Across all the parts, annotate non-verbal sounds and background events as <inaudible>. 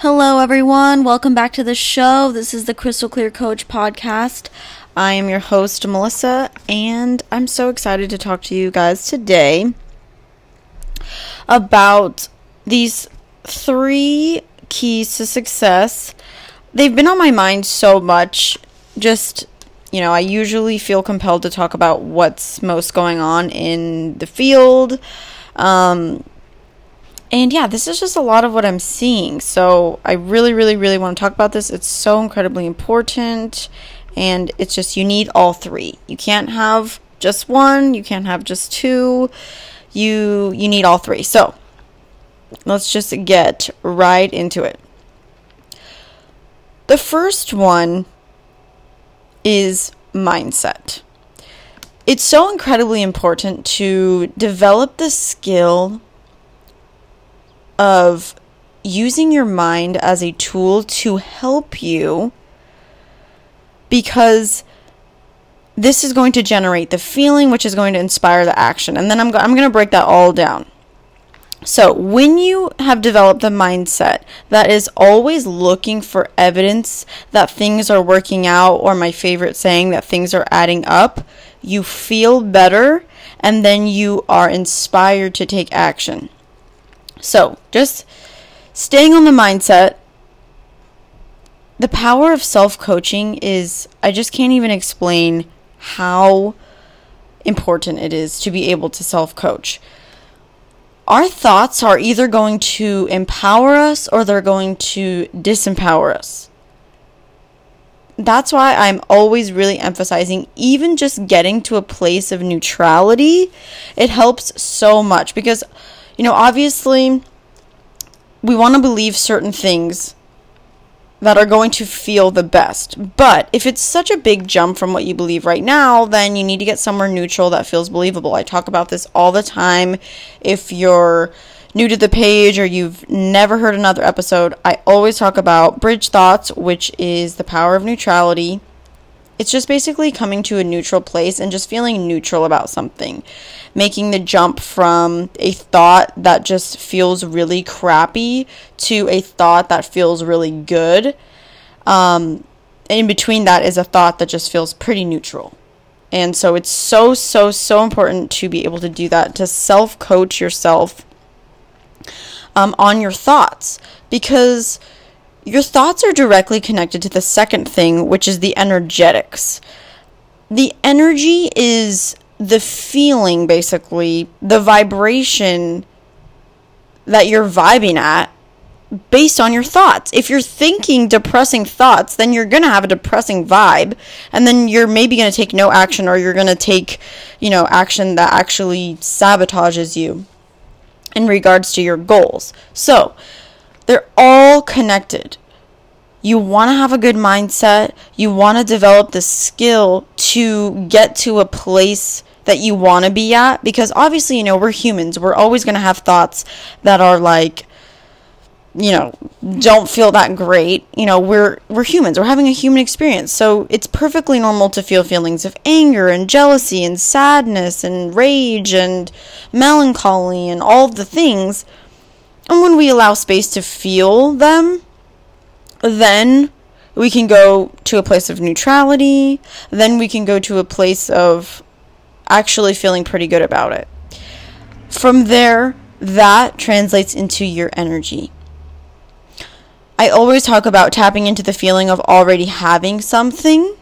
Hello, everyone. Welcome back to the show. This is the Crystal Clear Coach podcast. I am your host, Melissa, and I'm so excited to talk to you guys today about these three keys to success. They've been on my mind so much. Just, you know, I usually feel compelled to talk about what's most going on in the field. Um, and yeah, this is just a lot of what I'm seeing. So I really, really, really want to talk about this. It's so incredibly important. And it's just, you need all three. You can't have just one, you can't have just two. You you need all three. So let's just get right into it. The first one is mindset. It's so incredibly important to develop the skill of using your mind as a tool to help you because this is going to generate the feeling which is going to inspire the action. And then i'm, go- I'm going to break that all down. So when you have developed the mindset that is always looking for evidence that things are working out or my favorite saying that things are adding up you feel better and then you are inspired to take action so, just staying on the mindset. The power of self coaching is, I just can't even explain how important it is to be able to self coach. Our thoughts are either going to empower us or they're going to disempower us. That's why I'm always really emphasizing even just getting to a place of neutrality. It helps so much because you know, obviously, we want to believe certain things that are going to feel the best. But if it's such a big jump from what you believe right now, then you need to get somewhere neutral that feels believable. I talk about this all the time. If you're new to the page or you've never heard another episode, I always talk about bridge thoughts, which is the power of neutrality it's just basically coming to a neutral place and just feeling neutral about something. Making the jump from a thought that just feels really crappy to a thought that feels really good. Um, in between that is a thought that just feels pretty neutral. And so it's so, so, so important to be able to do that, to self coach yourself um, on your thoughts. Because your thoughts are directly connected to the second thing, which is the energetics. The energy is the feeling, basically, the vibration that you're vibing at based on your thoughts. If you're thinking depressing thoughts, then you're going to have a depressing vibe and then you're maybe going to take no action or you're going to take, you know, action that actually sabotages you in regards to your goals. So, they're all connected. You want to have a good mindset. You want to develop the skill to get to a place that you want to be at because obviously, you know, we're humans. We're always going to have thoughts that are like you know, don't feel that great. You know, we're we're humans. We're having a human experience. So it's perfectly normal to feel feelings of anger and jealousy and sadness and rage and melancholy and all the things and when we allow space to feel them, then we can go to a place of neutrality. Then we can go to a place of actually feeling pretty good about it. From there, that translates into your energy. I always talk about tapping into the feeling of already having something.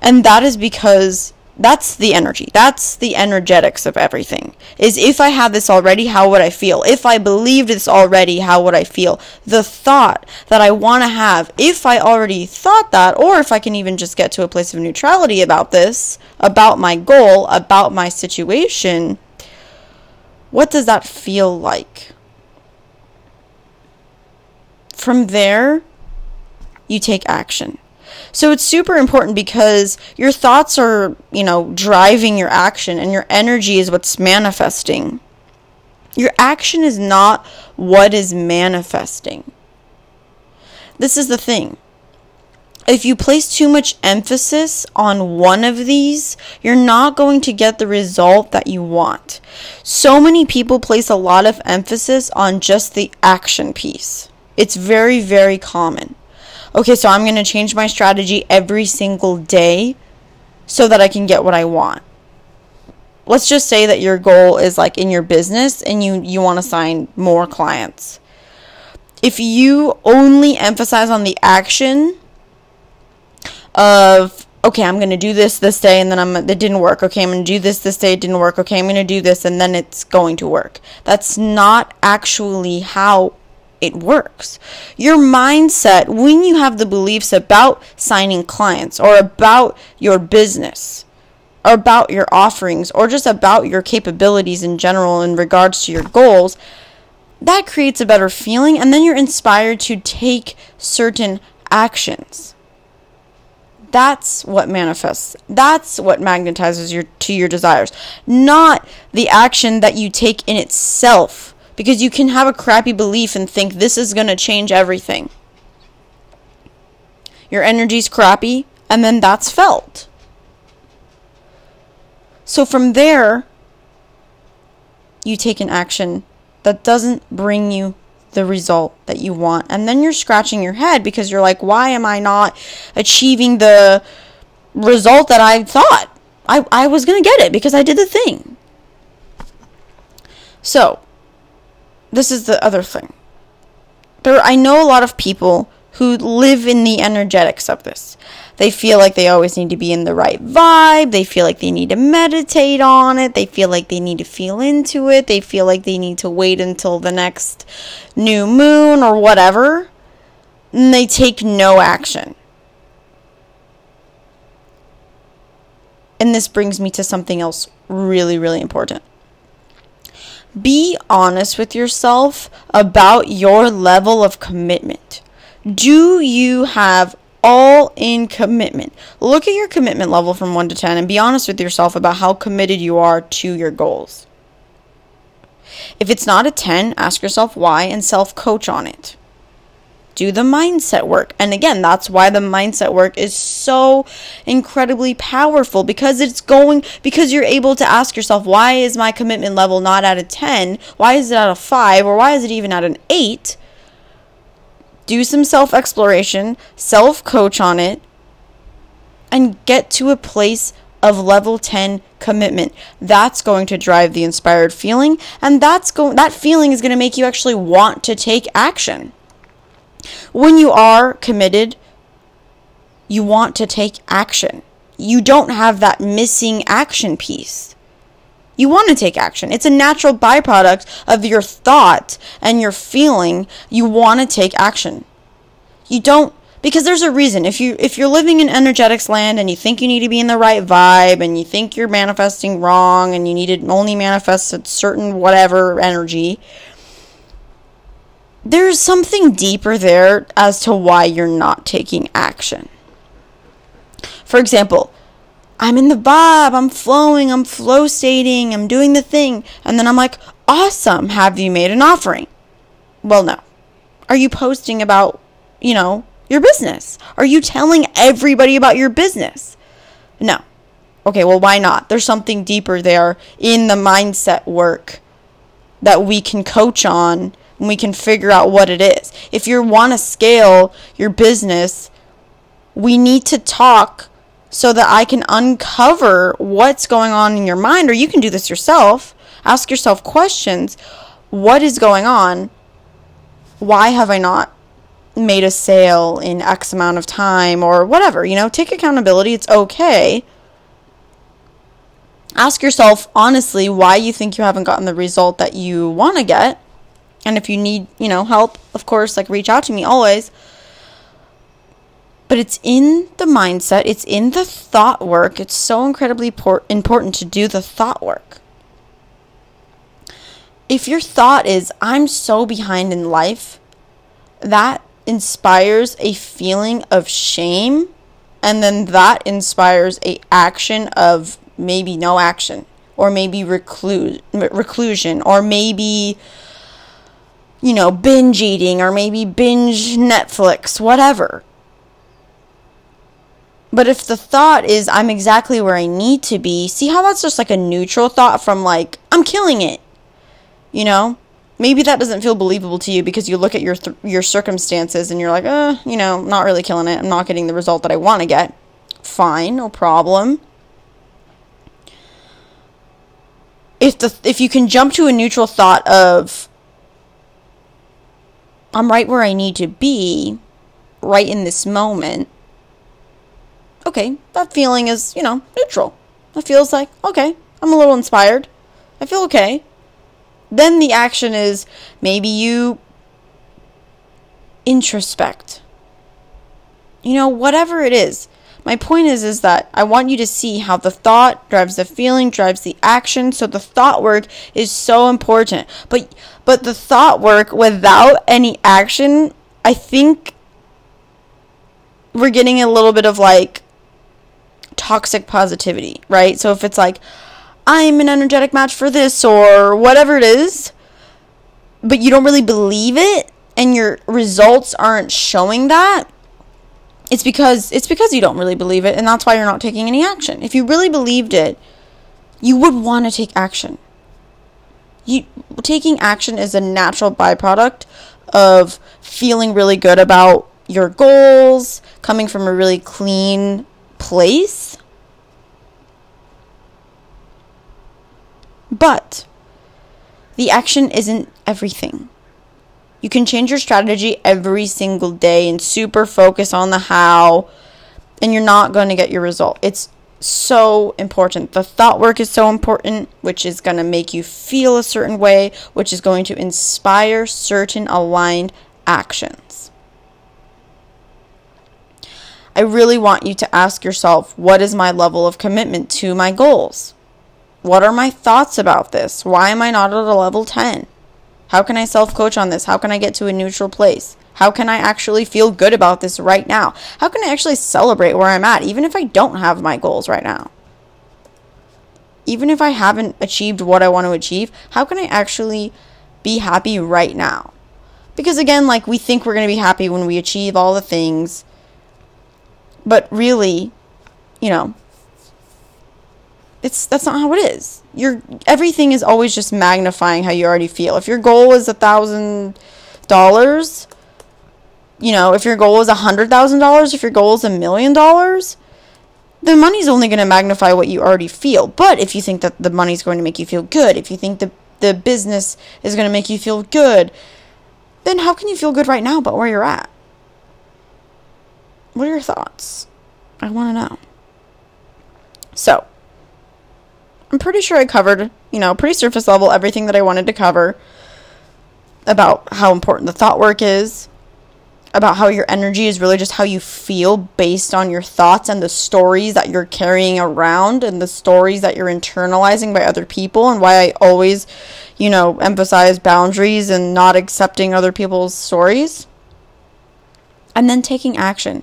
And that is because that's the energy. That's the energetics of everything. Is if I have this already, how would I feel? If I believed this already, how would I feel? The thought that I want to have, if I already thought that, or if I can even just get to a place of neutrality about this, about my goal, about my situation, what does that feel like? From there, you take action. So it's super important because your thoughts are, you know, driving your action and your energy is what's manifesting. Your action is not what is manifesting. This is the thing. If you place too much emphasis on one of these, you're not going to get the result that you want. So many people place a lot of emphasis on just the action piece It's very, very common. Okay, so I'm going to change my strategy every single day so that I can get what I want. Let's just say that your goal is like in your business and you you want to sign more clients. If you only emphasize on the action of okay, I'm going to do this this day and then I'm it didn't work. Okay, I'm going to do this this day, it didn't work. Okay, I'm going to do this and then it's going to work. That's not actually how it works. Your mindset when you have the beliefs about signing clients or about your business or about your offerings or just about your capabilities in general in regards to your goals, that creates a better feeling and then you're inspired to take certain actions. That's what manifests. That's what magnetizes your to your desires, not the action that you take in itself. Because you can have a crappy belief and think this is going to change everything. Your energy's crappy, and then that's felt. So from there, you take an action that doesn't bring you the result that you want. And then you're scratching your head because you're like, why am I not achieving the result that I thought I, I was going to get it because I did the thing? So, this is the other thing. There, I know a lot of people who live in the energetics of this. They feel like they always need to be in the right vibe. They feel like they need to meditate on it. They feel like they need to feel into it. They feel like they need to wait until the next new moon or whatever. And they take no action. And this brings me to something else really, really important. Be honest with yourself about your level of commitment. Do you have all in commitment. Look at your commitment level from 1 to 10 and be honest with yourself about how committed you are to your goals. If it's not a 10, ask yourself why and self coach on it. Do the mindset work. And again, that's why the mindset work is so incredibly powerful because it's going, because you're able to ask yourself, why is my commitment level not at a 10? Why is it at a 5? Or why is it even at an 8? do some self exploration, self coach on it, and get to a place of level 10 commitment. That's going to drive the inspired feeling and that's going that feeling is going to make you actually want to take action. When you are committed, you want to take action. You don't have that missing action piece you want to take action. It's a natural byproduct of your thought and your feeling. You want to take action. You don't because there's a reason. If you if you're living in energetics land and you think you need to be in the right vibe and you think you're manifesting wrong and you need to only manifest a certain whatever energy, there's something deeper there as to why you're not taking action. For example, I'm in the vibe, I'm flowing, I'm flow stating, I'm doing the thing. And then I'm like, awesome, have you made an offering? Well, no. Are you posting about, you know, your business? Are you telling everybody about your business? No. Okay, well, why not? There's something deeper there in the mindset work that we can coach on and we can figure out what it is. If you want to scale your business, we need to talk so that I can uncover what's going on in your mind, or you can do this yourself. Ask yourself questions What is going on? Why have I not made a sale in X amount of time, or whatever? You know, take accountability. It's okay. Ask yourself honestly why you think you haven't gotten the result that you want to get. And if you need, you know, help, of course, like reach out to me always. But it's in the mindset, it's in the thought work. It's so incredibly por- important to do the thought work. If your thought is, I'm so behind in life, that inspires a feeling of shame and then that inspires a action of maybe no action or maybe recluse, reclusion or maybe you know binge eating or maybe binge netflix whatever but if the thought is, I'm exactly where I need to be, see how that's just like a neutral thought from like, I'm killing it. You know? maybe that doesn't feel believable to you because you look at your th- your circumstances and you're like, uh, you know, not really killing it. I'm not getting the result that I want to get. Fine, no problem. If the if you can jump to a neutral thought of I'm right where I need to be right in this moment. Okay, that feeling is, you know, neutral. It feels like, okay, I'm a little inspired. I feel okay. Then the action is maybe you introspect. You know, whatever it is. My point is is that I want you to see how the thought drives the feeling, drives the action. So the thought work is so important. But but the thought work without any action, I think we're getting a little bit of like toxic positivity, right? So if it's like I'm an energetic match for this or whatever it is, but you don't really believe it and your results aren't showing that, it's because it's because you don't really believe it and that's why you're not taking any action. If you really believed it, you would want to take action. You taking action is a natural byproduct of feeling really good about your goals, coming from a really clean place But the action isn't everything. You can change your strategy every single day and super focus on the how, and you're not going to get your result. It's so important. The thought work is so important, which is going to make you feel a certain way, which is going to inspire certain aligned actions. I really want you to ask yourself what is my level of commitment to my goals? What are my thoughts about this? Why am I not at a level 10? How can I self coach on this? How can I get to a neutral place? How can I actually feel good about this right now? How can I actually celebrate where I'm at, even if I don't have my goals right now? Even if I haven't achieved what I want to achieve, how can I actually be happy right now? Because again, like we think we're going to be happy when we achieve all the things, but really, you know, it's that's not how it is. Your everything is always just magnifying how you already feel. If your goal is a thousand dollars, you know, if your goal is a hundred thousand dollars, if your goal is a million dollars, the money's only going to magnify what you already feel. But if you think that the money's going to make you feel good, if you think the the business is going to make you feel good, then how can you feel good right now about where you're at? What are your thoughts? I want to know. So, I'm pretty sure I covered, you know, pretty surface level everything that I wanted to cover about how important the thought work is, about how your energy is really just how you feel based on your thoughts and the stories that you're carrying around and the stories that you're internalizing by other people, and why I always, you know, emphasize boundaries and not accepting other people's stories. And then taking action.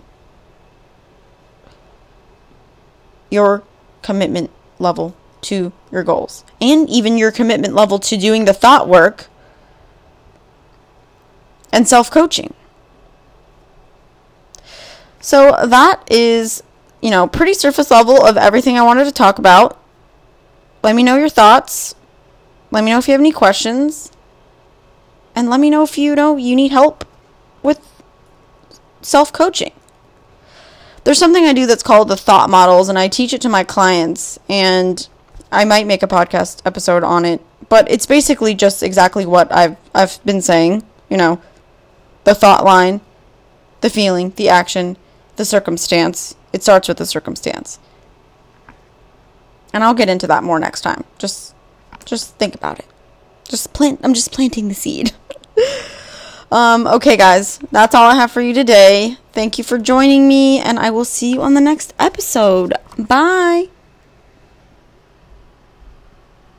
Your commitment level to your goals and even your commitment level to doing the thought work and self coaching. So that is, you know, pretty surface level of everything I wanted to talk about. Let me know your thoughts. Let me know if you have any questions. And let me know if you know you need help with self coaching. There's something I do that's called the thought models, and I teach it to my clients. And I might make a podcast episode on it, but it's basically just exactly what I've I've been saying, you know, the thought line, the feeling, the action, the circumstance. It starts with the circumstance. And I'll get into that more next time. Just just think about it. Just plant I'm just planting the seed. <laughs> um okay guys, that's all I have for you today. Thank you for joining me and I will see you on the next episode. Bye.